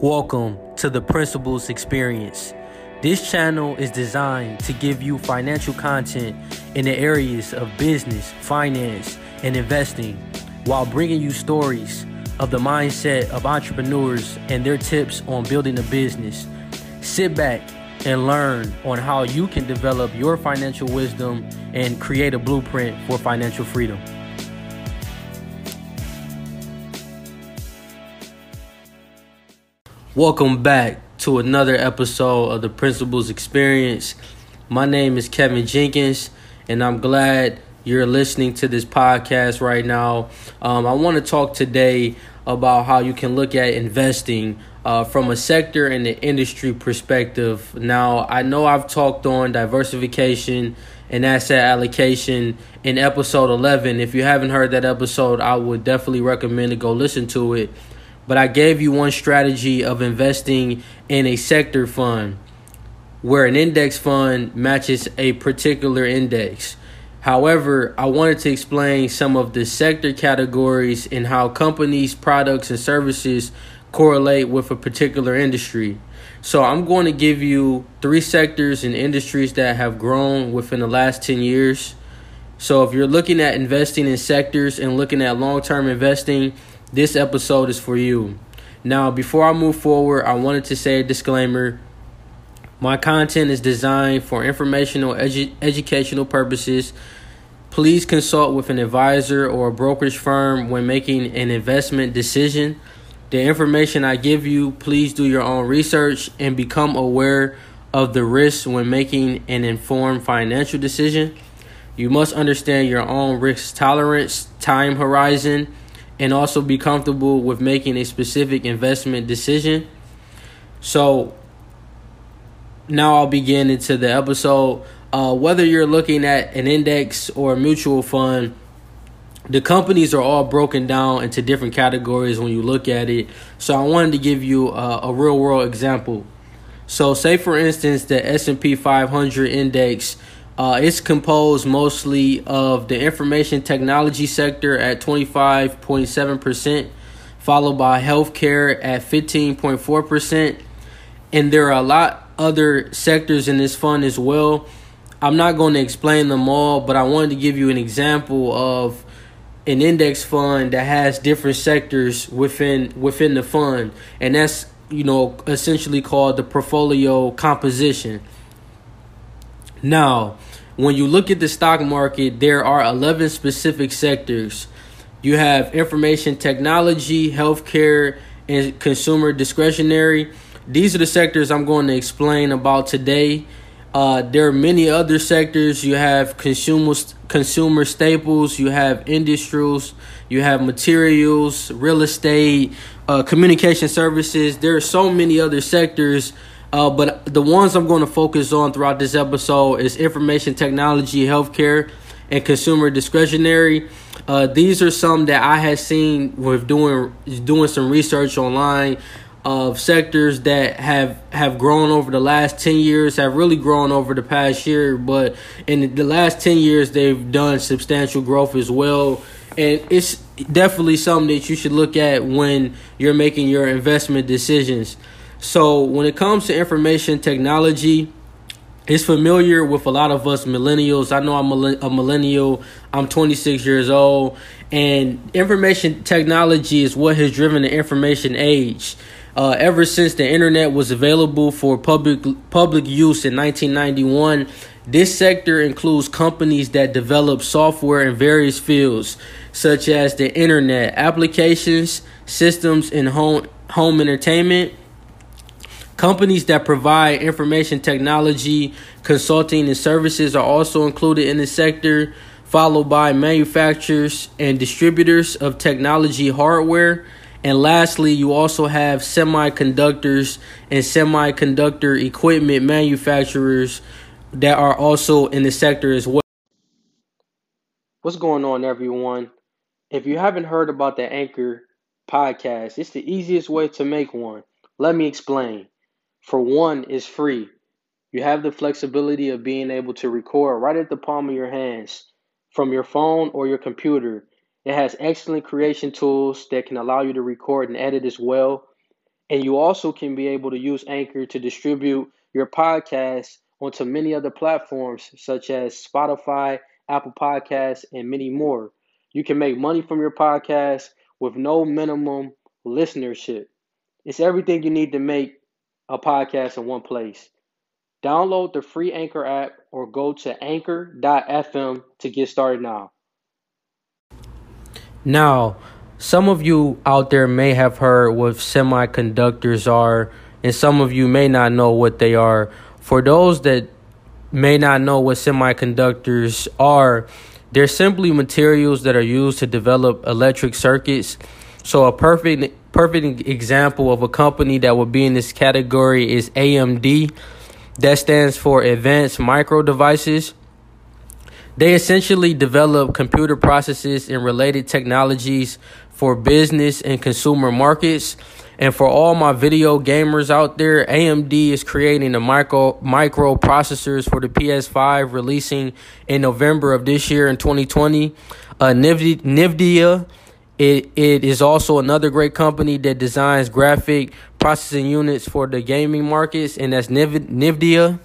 Welcome to the Principles Experience. This channel is designed to give you financial content in the areas of business, finance, and investing while bringing you stories of the mindset of entrepreneurs and their tips on building a business. Sit back and learn on how you can develop your financial wisdom and create a blueprint for financial freedom. Welcome back to another episode of the Principles Experience. My name is Kevin Jenkins, and I'm glad you're listening to this podcast right now. Um, I want to talk today about how you can look at investing uh, from a sector and an industry perspective. Now, I know I've talked on diversification and asset allocation in episode 11. If you haven't heard that episode, I would definitely recommend to go listen to it but I gave you one strategy of investing in a sector fund where an index fund matches a particular index. However, I wanted to explain some of the sector categories and how companies, products, and services correlate with a particular industry. So, I'm going to give you three sectors and industries that have grown within the last 10 years. So, if you're looking at investing in sectors and looking at long term investing, this episode is for you. Now, before I move forward, I wanted to say a disclaimer. My content is designed for informational, edu- educational purposes. Please consult with an advisor or a brokerage firm when making an investment decision. The information I give you, please do your own research and become aware of the risks when making an informed financial decision. You must understand your own risk tolerance, time horizon, and also be comfortable with making a specific investment decision. So now I'll begin into the episode. Uh, whether you're looking at an index or a mutual fund, the companies are all broken down into different categories when you look at it. So I wanted to give you a, a real world example. So say for instance the S&P 500 index uh, it's composed mostly of the information technology sector at 25.7%, followed by healthcare at 15.4%. And there are a lot other sectors in this fund as well. I'm not going to explain them all, but I wanted to give you an example of an index fund that has different sectors within within the fund, and that's you know essentially called the portfolio composition. Now, when you look at the stock market, there are 11 specific sectors. You have information technology, healthcare, and consumer discretionary. These are the sectors I'm going to explain about today. Uh, there are many other sectors. You have consumer consumer staples. You have industrials. You have materials, real estate, uh, communication services. There are so many other sectors uh, but the ones I'm going to focus on throughout this episode is information technology, healthcare, and consumer discretionary. Uh, these are some that I had seen with doing doing some research online of sectors that have have grown over the last 10 years have really grown over the past year but in the last 10 years they've done substantial growth as well and it's definitely something that you should look at when you're making your investment decisions so when it comes to information technology, it's familiar with a lot of us millennials. I know I'm a millennial. I'm 26 years old, and information technology is what has driven the information age. Uh, ever since the internet was available for public public use in 1991, this sector includes companies that develop software in various fields, such as the internet, applications, systems, and home home entertainment Companies that provide information technology, consulting, and services are also included in the sector, followed by manufacturers and distributors of technology hardware. And lastly, you also have semiconductors and semiconductor equipment manufacturers that are also in the sector as well. What's going on, everyone? If you haven't heard about the Anchor podcast, it's the easiest way to make one. Let me explain for one is free. You have the flexibility of being able to record right at the palm of your hands from your phone or your computer. It has excellent creation tools that can allow you to record and edit as well. And you also can be able to use Anchor to distribute your podcast onto many other platforms such as Spotify, Apple Podcasts, and many more. You can make money from your podcast with no minimum listenership. It's everything you need to make a podcast in one place. Download the free Anchor app or go to anchor.fm to get started now. Now, some of you out there may have heard what semiconductors are, and some of you may not know what they are. For those that may not know what semiconductors are, they're simply materials that are used to develop electric circuits. So a perfect perfect example of a company that would be in this category is AMD. That stands for Advanced Micro Devices. They essentially develop computer processes and related technologies for business and consumer markets. And for all my video gamers out there, AMD is creating the micro microprocessors for the PS5 releasing in November of this year in 2020. Uh, NVIDIA, it, it is also another great company that designs graphic processing units for the gaming markets, and that's Niv- NVIDIA.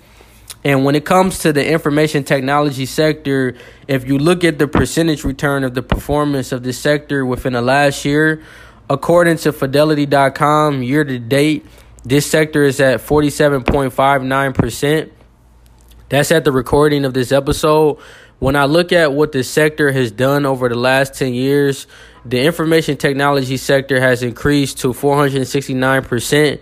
And when it comes to the information technology sector, if you look at the percentage return of the performance of this sector within the last year, according to fidelity.com, year to date, this sector is at 47.59%. That's at the recording of this episode. When I look at what the sector has done over the last 10 years, the information technology sector has increased to 469%.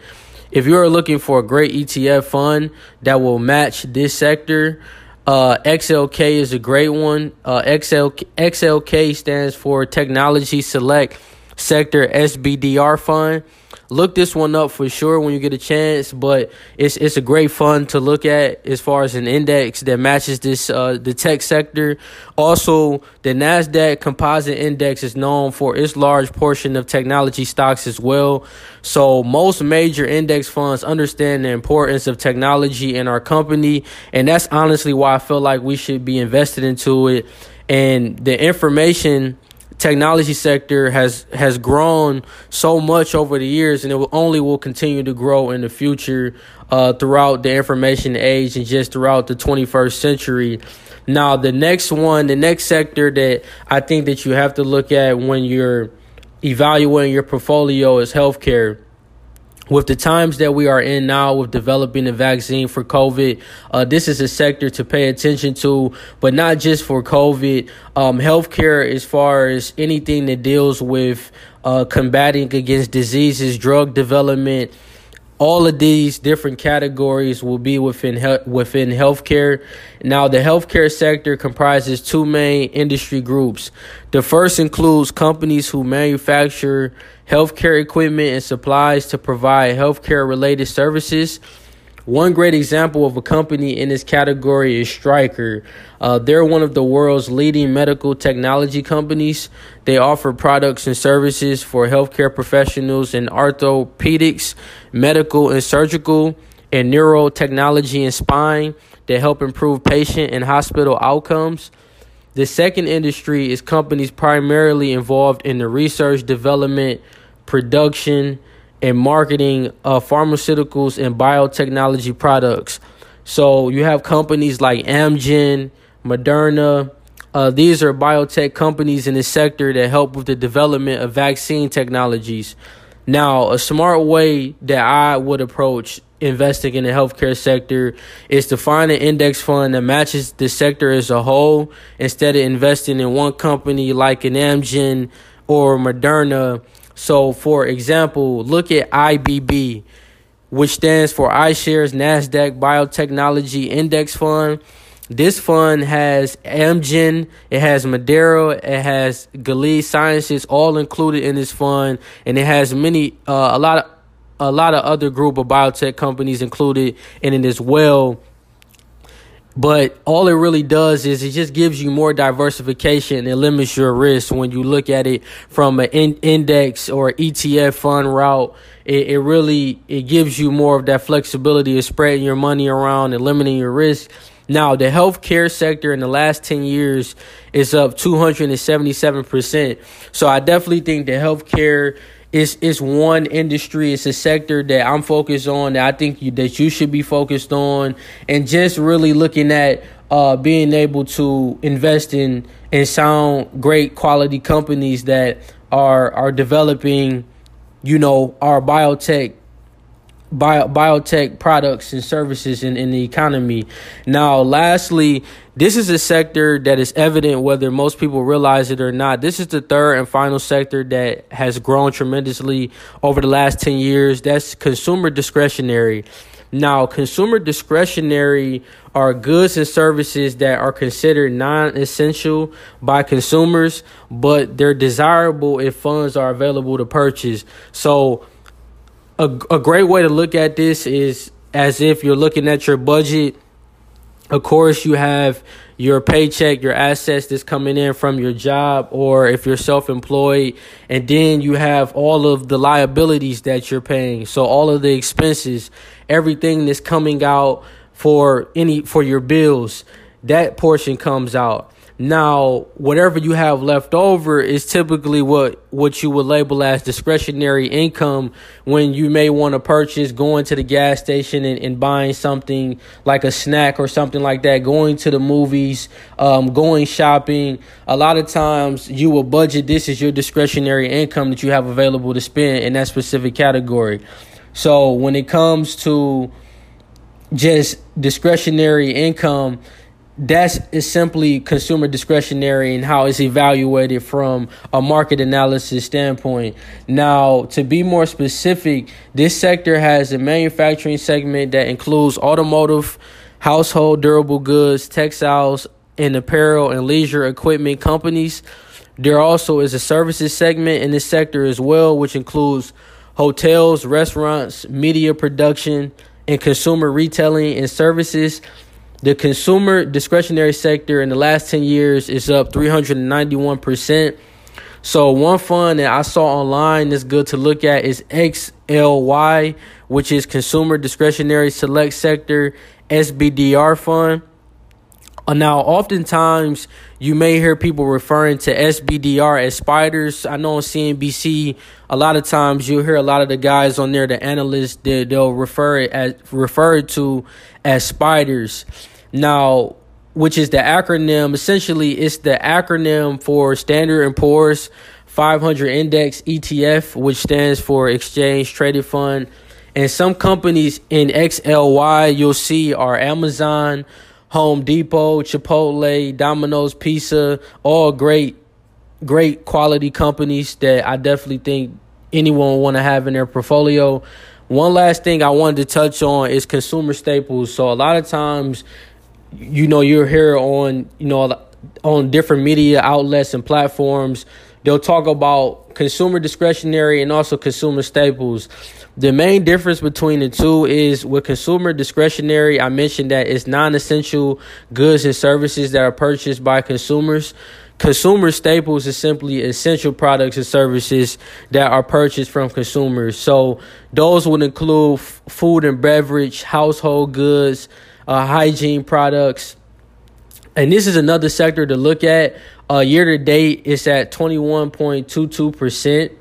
If you are looking for a great ETF fund that will match this sector, uh, XLK is a great one. Uh, XL, XLK stands for Technology Select Sector SPDR Fund look this one up for sure when you get a chance. But it's it's a great fund to look at as far as an index that matches this uh, the tech sector. Also, the Nasdaq Composite Index is known for its large portion of technology stocks as well. So most major index funds understand the importance of technology in our company, and that's honestly why I feel like we should be invested into it. And the information technology sector has has grown so much over the years, and it will only will continue to grow in the future uh, throughout the information age and just throughout the 21st century. Now, the next one, the next sector that I think that you have to look at when you're evaluating your portfolio is healthcare with the times that we are in now with developing a vaccine for COVID, uh, this is a sector to pay attention to, but not just for COVID. Um, healthcare, as far as anything that deals with uh, combating against diseases, drug development, all of these different categories will be within he- within healthcare. Now, the healthcare sector comprises two main industry groups. The first includes companies who manufacture healthcare equipment and supplies to provide healthcare related services. One great example of a company in this category is Stryker. Uh, they're one of the world's leading medical technology companies. They offer products and services for healthcare professionals in orthopedics, medical and surgical, and neurotechnology and spine that help improve patient and hospital outcomes. The second industry is companies primarily involved in the research, development, production, and marketing of pharmaceuticals and biotechnology products. So you have companies like Amgen, Moderna. Uh, these are biotech companies in the sector that help with the development of vaccine technologies. Now, a smart way that I would approach investing in the healthcare sector is to find an index fund that matches the sector as a whole instead of investing in one company like an Amgen or Moderna so, for example, look at IBB, which stands for iShares NASDAQ Biotechnology Index Fund. This fund has Amgen, it has Moderna, it has Gilead Sciences, all included in this fund, and it has many, uh, a lot of, a lot of other group of biotech companies included in it as well. But all it really does is it just gives you more diversification and limits your risk when you look at it from an in- index or ETF fund route. It, it really it gives you more of that flexibility of spreading your money around and limiting your risk. Now, the healthcare sector in the last 10 years is up 277%. So I definitely think the healthcare it's it's one industry. It's a sector that I'm focused on that I think you, that you should be focused on, and just really looking at uh, being able to invest in in sound, great quality companies that are are developing, you know, our biotech bio, biotech products and services in, in the economy. Now, lastly, this is a sector that is evident whether most people realize it or not. This is the third and final sector that has grown tremendously over the last 10 years. That's consumer discretionary. Now, consumer discretionary are goods and services that are considered non essential by consumers, but they're desirable if funds are available to purchase. So, a, a great way to look at this is as if you're looking at your budget. Of course, you have your paycheck, your assets that's coming in from your job, or if you're self employed, and then you have all of the liabilities that you're paying. So, all of the expenses, everything that's coming out for any for your bills, that portion comes out. Now, whatever you have left over is typically what, what you would label as discretionary income when you may want to purchase going to the gas station and, and buying something like a snack or something like that, going to the movies, um, going shopping. A lot of times you will budget this as your discretionary income that you have available to spend in that specific category. So when it comes to just discretionary income, that's is simply consumer discretionary and how it's evaluated from a market analysis standpoint. Now, to be more specific, this sector has a manufacturing segment that includes automotive, household durable goods, textiles, and apparel and leisure equipment companies. There also is a services segment in this sector as well, which includes hotels, restaurants, media production, and consumer retailing and services. The consumer discretionary sector in the last 10 years is up 391%. So, one fund that I saw online that's good to look at is XLY, which is Consumer Discretionary Select Sector SPDR Fund. Uh, now, oftentimes you may hear people referring to SPDR as spiders. I know on CNBC, a lot of times you'll hear a lot of the guys on there, the analysts, they, they'll refer it as refer to as spiders. Now, which is the acronym, essentially, it's the acronym for Standard and Poor's 500 Index ETF, which stands for Exchange Traded Fund. And some companies in XLY you'll see are Amazon, Home Depot, Chipotle, Domino's Pizza, all great, great quality companies that I definitely think anyone want to have in their portfolio. One last thing I wanted to touch on is consumer staples. So a lot of times you know you're here on you know on different media outlets and platforms. They'll talk about consumer discretionary and also consumer staples. The main difference between the two is with consumer discretionary i mentioned that it's non-essential goods and services that are purchased by consumers. Consumer staples is simply essential products and services that are purchased from consumers. So those would include f- food and beverage household goods uh, hygiene products. And this is another sector to look at. Uh, year to date, it's at 21.22%.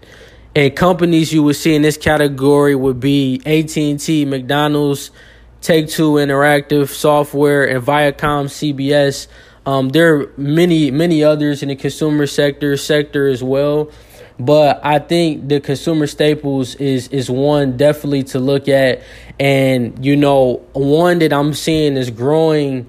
And companies you would see in this category would be AT&T, McDonald's, Take-Two Interactive Software, and Viacom CBS. Um, there are many, many others in the consumer sector sector as well. But I think the consumer staples is is one definitely to look at, and you know one that I'm seeing is growing,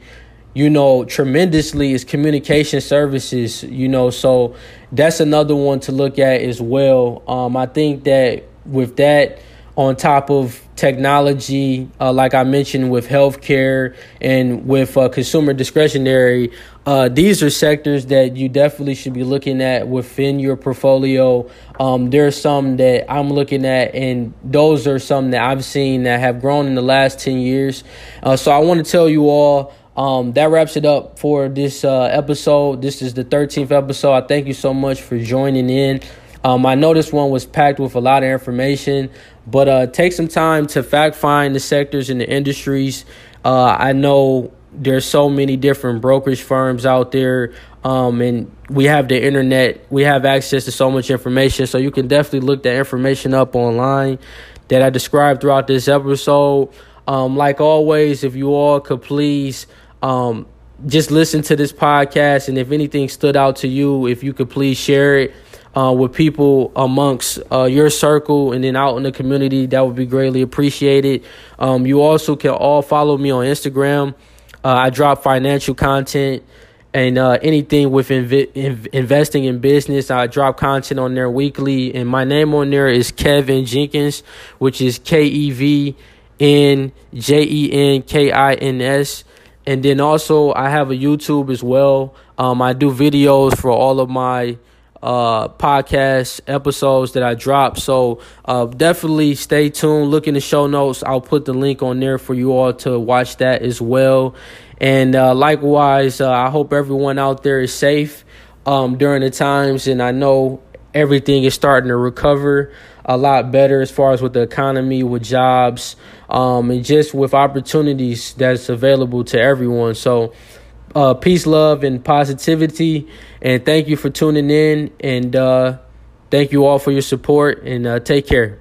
you know tremendously is communication services. You know, so that's another one to look at as well. Um, I think that with that on top of technology, uh, like I mentioned with healthcare and with uh, consumer discretionary, uh, these are sectors that you definitely should be looking at within your portfolio. Um, there are some that I'm looking at, and those are some that I've seen that have grown in the last 10 years. Uh, so I want to tell you all. Um, that wraps it up for this uh, episode. This is the 13th episode. I thank you so much for joining in. Um, I know this one was packed with a lot of information, but uh, take some time to fact find the sectors and the industries. Uh, I know there's so many different brokerage firms out there. Um, and we have the internet. We have access to so much information, so you can definitely look that information up online that I described throughout this episode. Um, like always, if you all could please um, just listen to this podcast, and if anything stood out to you, if you could please share it uh, with people amongst uh, your circle and then out in the community, that would be greatly appreciated. Um, you also can all follow me on Instagram. Uh, I drop financial content and uh, anything with inv- inv- investing in business. I drop content on there weekly, and my name on there is Kevin Jenkins, which is K E V N J E N K I N S. And then also, I have a YouTube as well. Um, I do videos for all of my uh, podcast episodes that I drop. So uh, definitely stay tuned. Look in the show notes. I'll put the link on there for you all to watch that as well. And uh, likewise, uh, I hope everyone out there is safe um, during the times. And I know everything is starting to recover a lot better as far as with the economy, with jobs, um, and just with opportunities that's available to everyone. So uh, peace, love, and positivity. And thank you for tuning in. And uh, thank you all for your support. And uh, take care.